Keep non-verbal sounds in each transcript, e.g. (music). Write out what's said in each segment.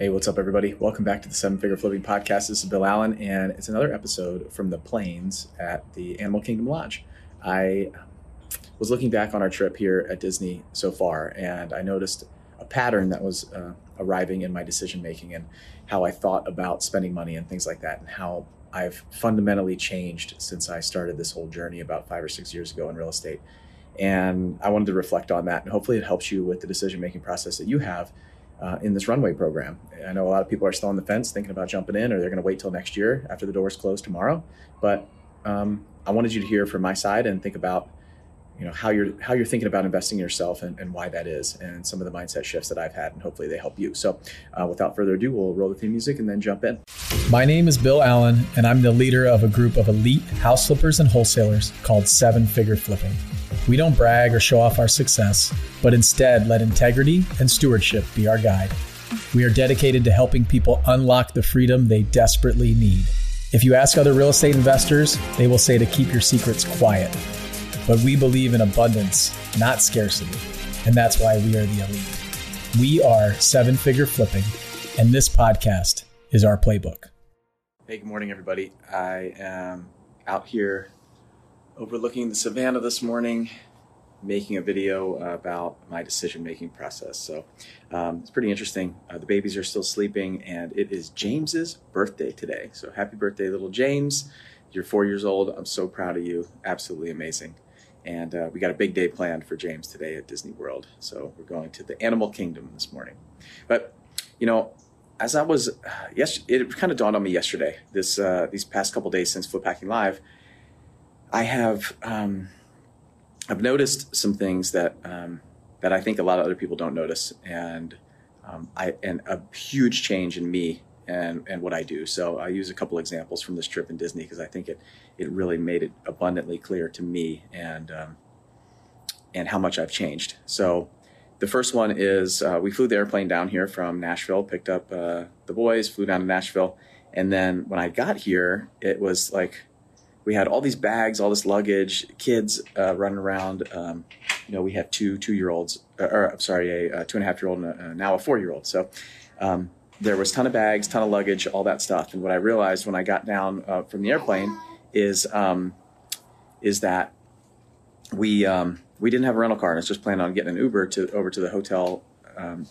Hey, what's up, everybody? Welcome back to the Seven Figure Flipping Podcast. This is Bill Allen, and it's another episode from the plains at the Animal Kingdom Lodge. I was looking back on our trip here at Disney so far, and I noticed a pattern that was uh, arriving in my decision making and how I thought about spending money and things like that, and how I've fundamentally changed since I started this whole journey about five or six years ago in real estate. And I wanted to reflect on that, and hopefully, it helps you with the decision making process that you have uh, in this runway program. I know a lot of people are still on the fence thinking about jumping in, or they're going to wait till next year after the doors close tomorrow. But um, I wanted you to hear from my side and think about you know how you're how you're thinking about investing in yourself and, and why that is and some of the mindset shifts that I've had and hopefully they help you. So uh, without further ado, we'll roll the theme music and then jump in. My name is Bill Allen and I'm the leader of a group of elite house flippers and wholesalers called Seven Figure Flipping. We don't brag or show off our success, but instead let integrity and stewardship be our guide. We are dedicated to helping people unlock the freedom they desperately need. If you ask other real estate investors, they will say to keep your secrets quiet but we believe in abundance, not scarcity. And that's why we are the elite. We are seven figure flipping, and this podcast is our playbook. Hey, good morning, everybody. I am out here overlooking the savannah this morning, making a video about my decision making process. So um, it's pretty interesting. Uh, the babies are still sleeping, and it is James's birthday today. So happy birthday, little James. You're four years old. I'm so proud of you. Absolutely amazing. And uh, we got a big day planned for James today at Disney World. So we're going to the Animal Kingdom this morning. But, you know, as I was, uh, yes, it kind of dawned on me yesterday, this, uh, these past couple days since Flip Hacking Live, I have, um, I've noticed some things that, um, that I think a lot of other people don't notice. And, um, I, and a huge change in me and, and what I do. So I use a couple examples from this trip in Disney because I think it, it really made it abundantly clear to me and, um, and how much I've changed. So the first one is uh, we flew the airplane down here from Nashville, picked up uh, the boys, flew down to Nashville. And then when I got here, it was like we had all these bags, all this luggage, kids uh, running around. Um, you know, we have two two year olds, uh, or I'm sorry, a, a, two and a half year old and a, now a four year old. So um, there was ton of bags, ton of luggage, all that stuff. And what I realized when I got down uh, from the airplane is um, is that we um, we didn't have a rental car, and I was just planning on getting an Uber to over to the hotel. Um,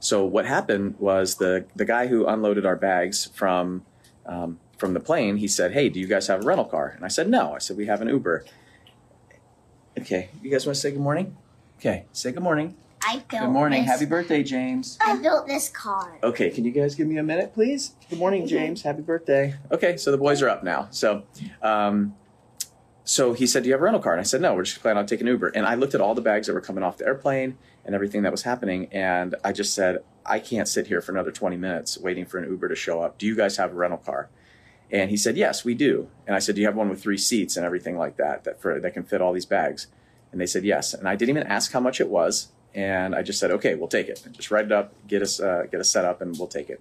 so what happened was the the guy who unloaded our bags from um, from the plane, he said, "Hey, do you guys have a rental car?" And I said, "No." I said, "We have an Uber." Okay, you guys want to say good morning? Okay, say good morning. I built Good morning. This, Happy birthday, James. I built this car. Okay, can you guys give me a minute, please? Good morning, James. Happy birthday. Okay, so the boys are up now. So, um, so he said, "Do you have a rental car?" And I said, "No, we're just planning on taking Uber." And I looked at all the bags that were coming off the airplane and everything that was happening, and I just said, "I can't sit here for another 20 minutes waiting for an Uber to show up. Do you guys have a rental car?" And he said, "Yes, we do." And I said, "Do you have one with three seats and everything like that that for that can fit all these bags?" And they said, "Yes." And I didn't even ask how much it was and I just said, okay, we'll take it. Just write it up, get us uh, get us set up, and we'll take it.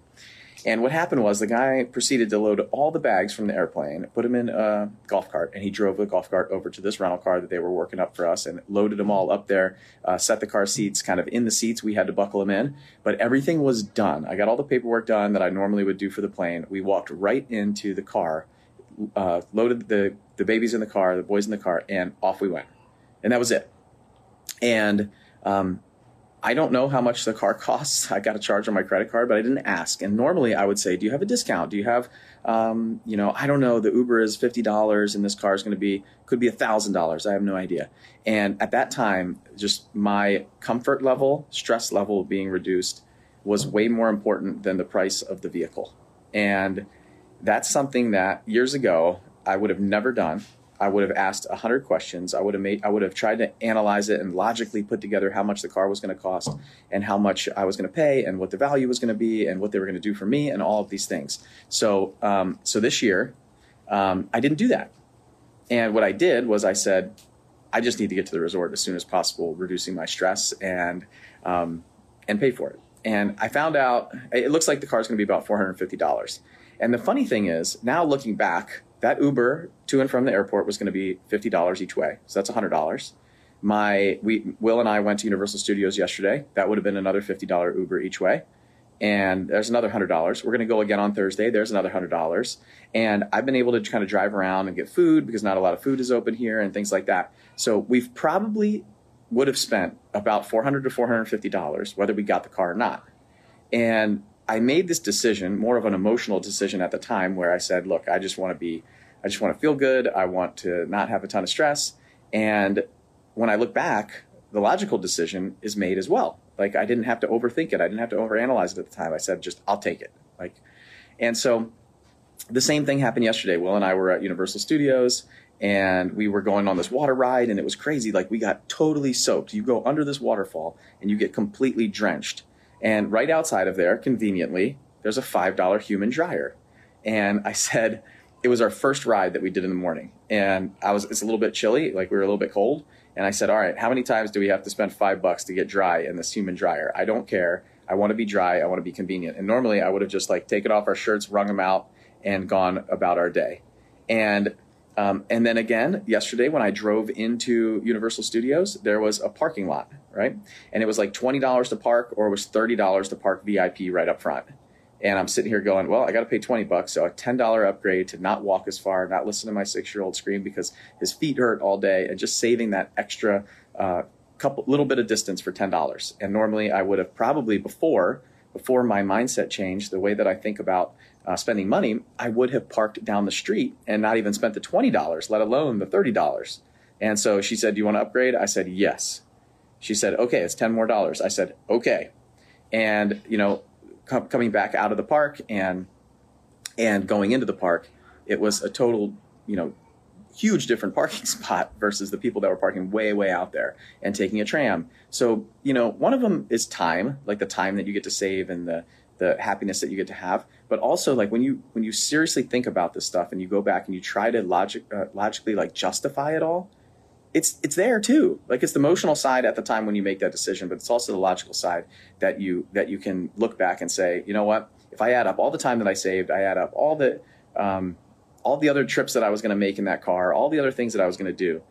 And what happened was the guy proceeded to load all the bags from the airplane, put them in a golf cart, and he drove the golf cart over to this rental car that they were working up for us and loaded them all up there, uh, set the car seats kind of in the seats. We had to buckle them in, but everything was done. I got all the paperwork done that I normally would do for the plane. We walked right into the car, uh, loaded the, the babies in the car, the boys in the car, and off we went. And that was it. And um, I don't know how much the car costs. (laughs) I got a charge on my credit card, but I didn't ask. And normally I would say, do you have a discount? Do you have, um, you know, I don't know. The Uber is fifty dollars, and this car is going to be could be a thousand dollars. I have no idea. And at that time, just my comfort level, stress level being reduced was way more important than the price of the vehicle. And that's something that years ago I would have never done. I would have asked a hundred questions. I would have made, I would have tried to analyze it and logically put together how much the car was going to cost and how much I was going to pay and what the value was going to be and what they were going to do for me and all of these things. So, um, so this year, um, I didn't do that. And what I did was I said, I just need to get to the resort as soon as possible, reducing my stress and, um, and pay for it. And I found out it looks like the car is going to be about $450. And the funny thing is, now looking back, that Uber to and from the airport was going to be fifty dollars each way, so that's hundred dollars. My we Will and I went to Universal Studios yesterday. That would have been another fifty dollar Uber each way. and there's another hundred dollars. We're going to go again on Thursday. There's another hundred dollars. And I've been able to kind of drive around and get food because not a lot of food is open here and things like that. So we've probably would have spent about 400 to 450 dollars whether we got the car or not. And I made this decision, more of an emotional decision at the time, where I said, "Look, I just want to be, I just want to feel good. I want to not have a ton of stress." And when I look back, the logical decision is made as well. Like I didn't have to overthink it. I didn't have to overanalyze it at the time. I said, "Just I'll take it." Like, and so the same thing happened yesterday. Will and I were at Universal Studios and we were going on this water ride and it was crazy. Like we got totally soaked. You go under this waterfall and you get completely drenched. And right outside of there, conveniently, there's a $5 human dryer. And I said, it was our first ride that we did in the morning. And I was, it's a little bit chilly, like we were a little bit cold. And I said, all right, how many times do we have to spend five bucks to get dry in this human dryer? I don't care. I want to be dry. I want to be convenient. And normally I would have just like taken off our shirts, wrung them out, and gone about our day. And um, and then again, yesterday when I drove into Universal Studios, there was a parking lot, right? And it was like $20 to park or it was $30 to park VIP right up front. And I'm sitting here going, well, I got to pay 20 bucks. So a $10 upgrade to not walk as far, not listen to my six year old scream because his feet hurt all day and just saving that extra uh, couple, little bit of distance for $10. And normally I would have probably before, before my mindset changed, the way that I think about uh, spending money, I would have parked down the street and not even spent the $20, let alone the $30. And so she said, Do you want to upgrade? I said, Yes. She said, Okay, it's 10 more dollars. I said, Okay. And, you know, com- coming back out of the park and and going into the park, it was a total, you know, huge different (laughs) parking spot versus the people that were parking way, way out there and taking a tram. So, you know, one of them is time, like the time that you get to save and the the happiness that you get to have. But also like when you when you seriously think about this stuff and you go back and you try to logic uh, logically like justify it all it's it's there too. Like it's the emotional side at the time when you make that decision but it's also the logical side that you that you can look back and say you know what? If i add up all the time that i saved i add up all the um, all the other trips that i was going to make in that car all the other things that i was going to do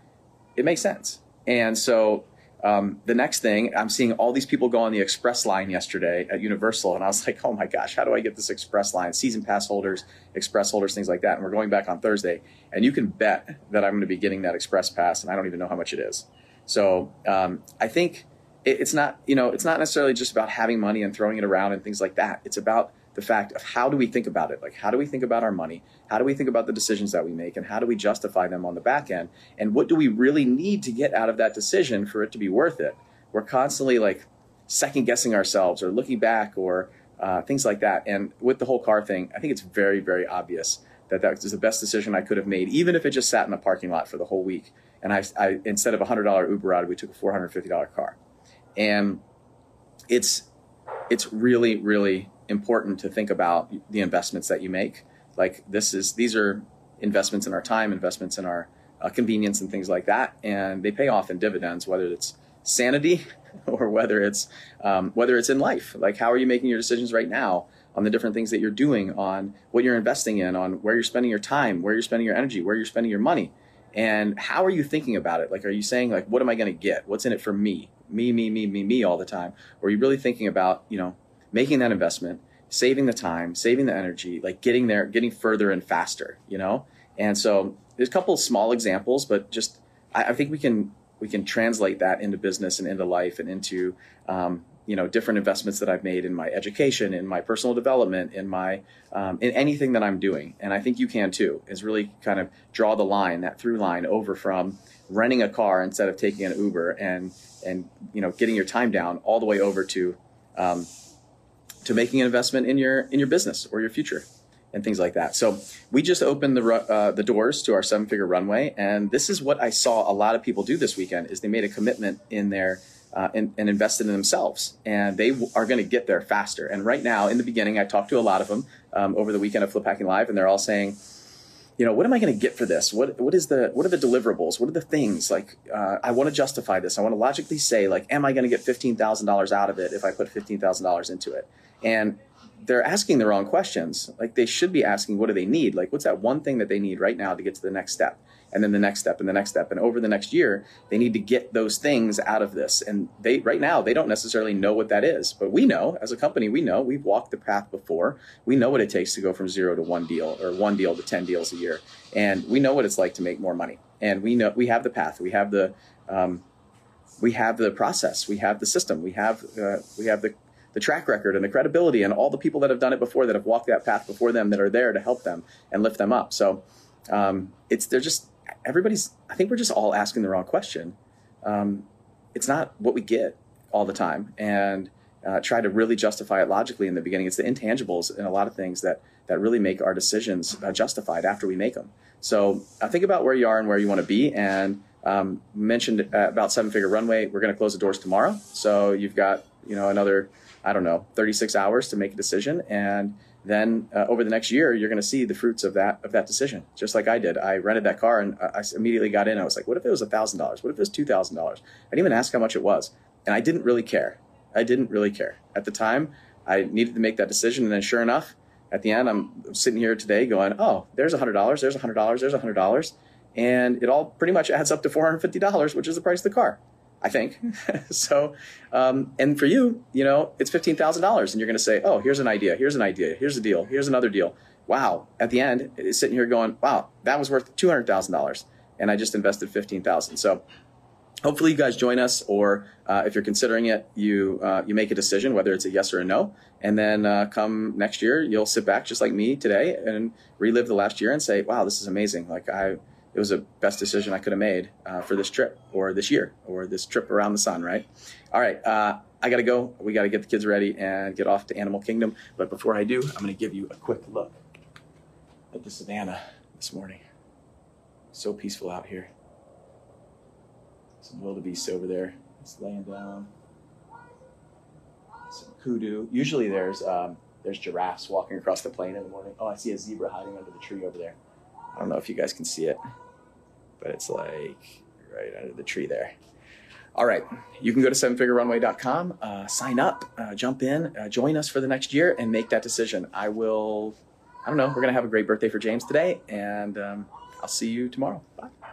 it makes sense and so um, the next thing, I'm seeing all these people go on the express line yesterday at Universal, and I was (laughs) like, oh my gosh, how do I get this express line? Season pass holders, express holders, things like that. And we're going back on Thursday, and you can bet that I'm going to be getting that express pass, and I don't even know how much it is. So um, I think it, it's not, you know, it's not necessarily just about having money and throwing it around and things like that. It's about the fact of how do we think about it? Like, how do we think about our money? How do we think about the decisions that we make? And how do we justify them on the back end? And what do we really need to get out of that decision for it to be worth it? We're constantly like second guessing ourselves or looking back or uh, things like that. And with the whole car thing, I think it's very, very obvious that that was the best decision I could have made, even if it just sat in a parking lot for the whole week. And I, I instead of a hundred dollar Uber ride, we took a four hundred fifty dollar car, and it's it's really, really important to think about the investments that you make. Like this is these are investments in our time, investments in our uh, convenience, and things like that, and they pay off in dividends. Whether it's sanity (laughs) or whether it's um, whether it's in life. Like how are you making your decisions right now on the different things that you're doing, on what you're investing in, on where you're spending your time, where you're spending your energy, where you're spending your money, and how are you thinking about it? Like are you saying like what am I going to get? What's in it for me? Me, me, me, me, me all the time? Or are you really thinking about you know making that investment, saving the time, saving the energy, like getting there, getting further and faster, you know? And so there's a couple of small examples, but just I, I think we can we can translate that into business and into life and into um, you know different investments that I've made in my education, in my personal development, in my um, in anything that I'm doing. And I think you can too. Is really kind of draw the line, that through line over from renting a car instead of taking an Uber and and you know getting your time down all the way over to um, to making an investment in your in your business or your future and things like that. So we just opened the uh, the doors to our seven figure runway, and this is what I saw a lot of people do this weekend: is they made a commitment in their uh, and, and, invested in themselves, and they are going to get there faster. And right now, in the beginning, I talked to a lot of them um, over the weekend of Flip Hacking Live, and they're all saying, you know, what am I going to get for this? What what is the what are the deliverables? What are the things like? Uh, I want to justify this. I want to logically say, like, am I going to get fifteen thousand dollars out of it if I put fifteen thousand dollars into it? and they're asking the wrong questions. Like they should be asking, what do they need? Like, what's that one thing that they need right now to get to the next step? And then the next step and the next step and over the next year they need to get those things out of this. And they right now they don't necessarily know what that is but we know as a company we know we've walked the path before. We know what it takes to go from zero to one deal or one deal to 10 deals a year and we know what it's like to make more money. And we know we have the path. We have the um, we have the process. We have the system. We have uh, we have the the track record and the credibility and all the people that have done it before that have walked that path before them that are there to help them and lift them up. So um, it's they're just everybody's i think we're just all asking the wrong question. Um, it's not what we get all the time. And uh, try to really justify it logically in the beginning. It's the intangibles and a lot of things that that really make our decisions uh, justified after we make them so uh, think about where you are and where you want to be. And um, mentioned uh, about seven figure runway. We're going to close the doors tomorrow. So you've got you know another i don't know 36 hours to make a decision. And then uh, over the next year you're going to see the fruits of that of that decision. Just like i did. I rented that car and i immediately got in. I was like what if it was $1000 what if it was $2000 i didn't even ask how much it was. And i didn't really care. I didn't really care. At the time i needed to make that decision. And then sure enough at the end i'm sitting here today going oh there's $100 there's $100 there's $100 and it all pretty much adds up to $450 which is the price of the car I think. (laughs) so, um, and for you, you know, it's fifteen thousand dollars, and you're going to say, "Oh, here's an idea. Here's an idea. Here's a deal. Here's another deal." Wow! At the end, it's sitting here going, "Wow, that was worth two hundred thousand dollars, and I just invested fifteen thousand. So, hopefully, you guys join us, or uh, if you're considering it, you uh, you make a decision whether it's a yes or a no, and then uh, come next year, you'll sit back just like me today and relive the last year and say, "Wow, this is amazing! Like I." it was the best decision I could have made uh, for this trip or this year or this trip around the sun, right? All right, uh, I got to go. We got to get the kids ready and get off to Animal Kingdom. But before I do, I'm going to give you a quick look at the savannah this morning. So peaceful out here. Some wildebeest over there. It's laying down. Some kudu. Usually there's um, there's giraffes walking across the plain in the morning. Oh, I see a zebra hiding under the tree over there. I don't know if you guys can see it but it's like right under the tree there. All right, you can go to sevenfigurerunway.com, uh, sign up, uh, jump in, uh, join us for the next year, and make that decision. I will, I don't know, we're going to have a great birthday for James today, and um, I'll see you tomorrow. Bye.